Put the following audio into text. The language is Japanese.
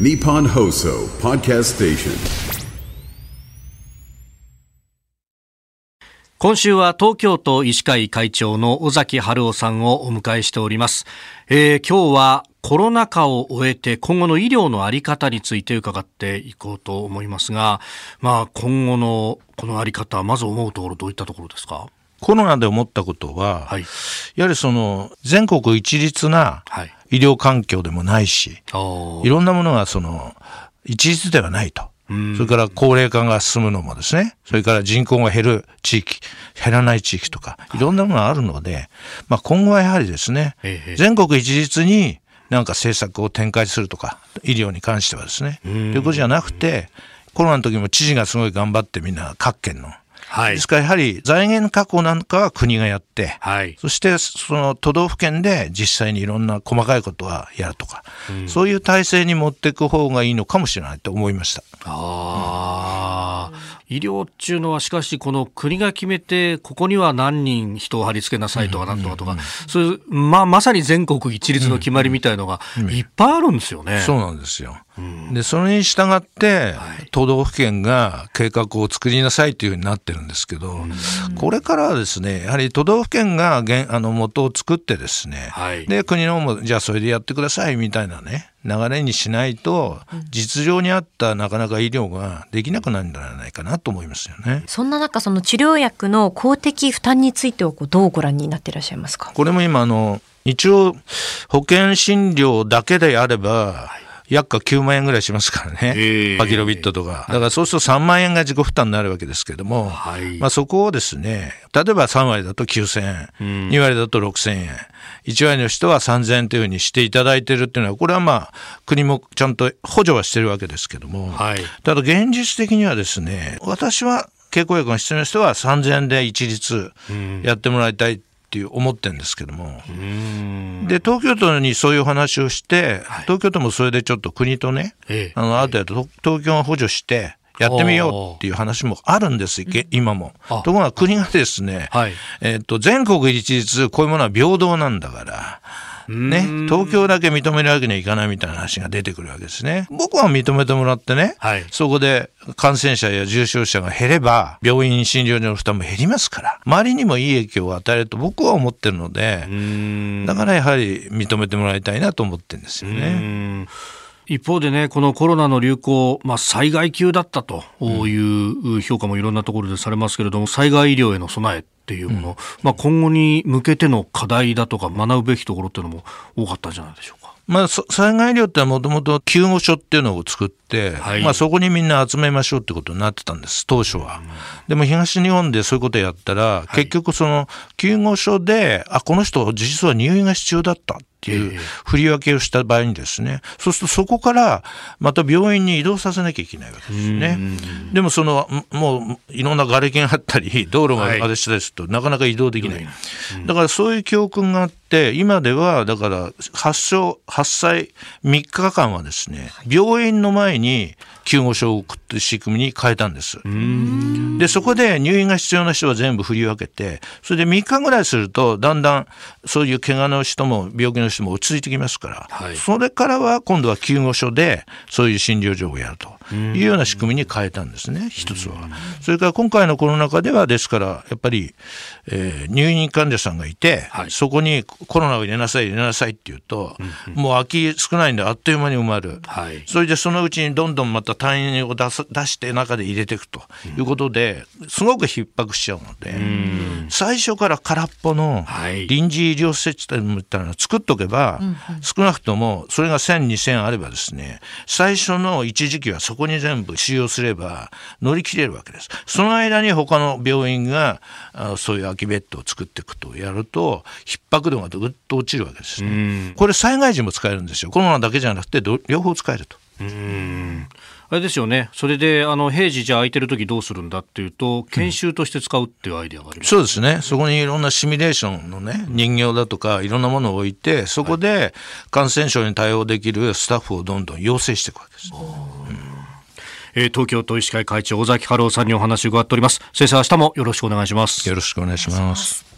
Nippon Hoso Podcast Station. 今週は東京都医師会会長の尾崎春夫さんをお迎えしております、えー今日はコロナ禍を終えて今後の医療のあり方について伺っていこうと思いますが、まあ今後のこのあり方、まず思うところどういったところですか？コロナで思ったことは、はい。やはりその全国一律なはい。医療環境でもないし、おいろんなものがその一律ではないと。うんそれから高齢化が進むのもですね、それから人口が減る地域、減らない地域とか、いろんなものがあるので、まあ今後はやはりですねええ、全国一律になんか政策を展開するとか、医療に関してはですね、ということじゃなくて、コロナの時も知事がすごい頑張ってみんな各県の。はいです。からやはり財源確保なんかは国がやって、はい。そしてその都道府県で実際にいろんな細かいことはやるとか、そういう体制に持っていく方がいいのかもしれないと思いました。ああ、医療っていうのはしかしこの国が決めてここには何人人を貼り付けなさいとかなんとかとか、そういうまあまさに全国一律の決まりみたいのがいっぱいあるんですよね。そうなんですよ。で、それに従って、都道府県が計画を作りなさいというふうになってるんですけど、これからはですね、やはり都道府県が原あの元を作ってですね、はい。で、国の方も、じゃあそれでやってくださいみたいなね、流れにしないと、実情に合ったなかなか医療ができなくなるんじゃないかなと思いますよね。そんな中、その治療薬の公的負担についてはこうどうご覧になっていらっしゃいますか？これも今あの一応保険診療だけであれば、薬価9万円ぐらいしますからね、ええ。パキロビットとか。だからそうすると3万円が自己負担になるわけですけども、はい。まあ、そこをですね、例えば3割だと9000円、2割だと6000円、1割の人は3000円というふうにしていただいているっていうのは、これはまあ、国もちゃんと補助はしてるわけですけども、はい。ただ現実的にはですね、私は経口薬が必要な人は3000円で一律やってもらいたいっていう思ってるんですけども、で、東京都にそういう話をして、東京都もそれでちょっと国とね、ええ。あの、ある程度東京が補助して、やってみようっていう話もあるんです、げ今も。あ。ところが国がですね、はい。えっと、全国一律、こういうものは平等なんだから、ね、東京だけ認めるわけにはいかないみたいな話が出てくるわけですね。僕は認めてもらってね、はい。そこで感染者や重症者が減れば、病院診療所の負担も減りますから、周りにもいい影響を与えると僕は思ってるので、だからやはり認めてもらいたいなと思ってるんですよね。うん一方でね、このコロナの流行、まあ、災害級だったという評価もいろんなところでされますけれども、災害医療への備えっていうもの、まあ、今後に向けての課題だとか学ぶべきところっていうのも多かったんじゃないでしょうか。まあ、そ災害医療ってもともと救護所っていうのを作って、はい。まあ、そこにみんな集めましょうってことになってたんです、当初は。でも東日本でそういうことやったら、結局その救護所で、あ、この人実は入院が必要だったっていう振り分けをした場合にですね、そうするとそこからまた病院に移動させなきゃいけないわけですね。でもその、もういろんな瓦礫があったり、道路があれしたりすると、なかなか移動できない。だからそういう教訓があって、今ではだから発症、発災3日間はですね、病院の前に救護所を送って仕組みに変えたんです。で、そこで入院が必要な人は全部振り分けて、それで3日ぐらいすると、だんだんそういう怪我の人も病気の人も落ち着いてきますから、はいそれからは今度は救護所でそういう診療所をやるというような仕組みに変えたんですね、一つは。それから今回のコロナ禍では、ですから、やっぱり、えー入院患者さんがいて、はいそこにコロナを入れなさい、入れなさいって言うと、もう空き少ないんであっという間に埋まる。はいそれでそのうちにどんどんまた単位を出す出して中で入れていくということで、すごく逼迫しちゃうので、最初から空っぽのはい臨時医療施設みたいなのを作っとけば、少なくともそれが1000、2000あればですね、最初の一時期はそこに全部使用すれば乗り切れるわけです。その間に他の病院があそういう空きベッドを作っていくとやると、逼迫度がぐっと落ちるわけですね。これ災害時も使えるんですよ。コロナだけじゃなくてど両方使えると。あれですよね。それで、あの、平時じゃあ空いてる時どうするんだっていうと、研修として使うっていうアイデアがあります。そうですね。そこにいろんなシミュレーションのね、人形だとかいろんなものを置いて、そこで感染症に対応できるスタッフをどんどん養成していくわけです。えー東京都医師会会長、尾崎春夫さんにお話を伺っております。先生、明日もよろしくお願いします。よろしくお願いします。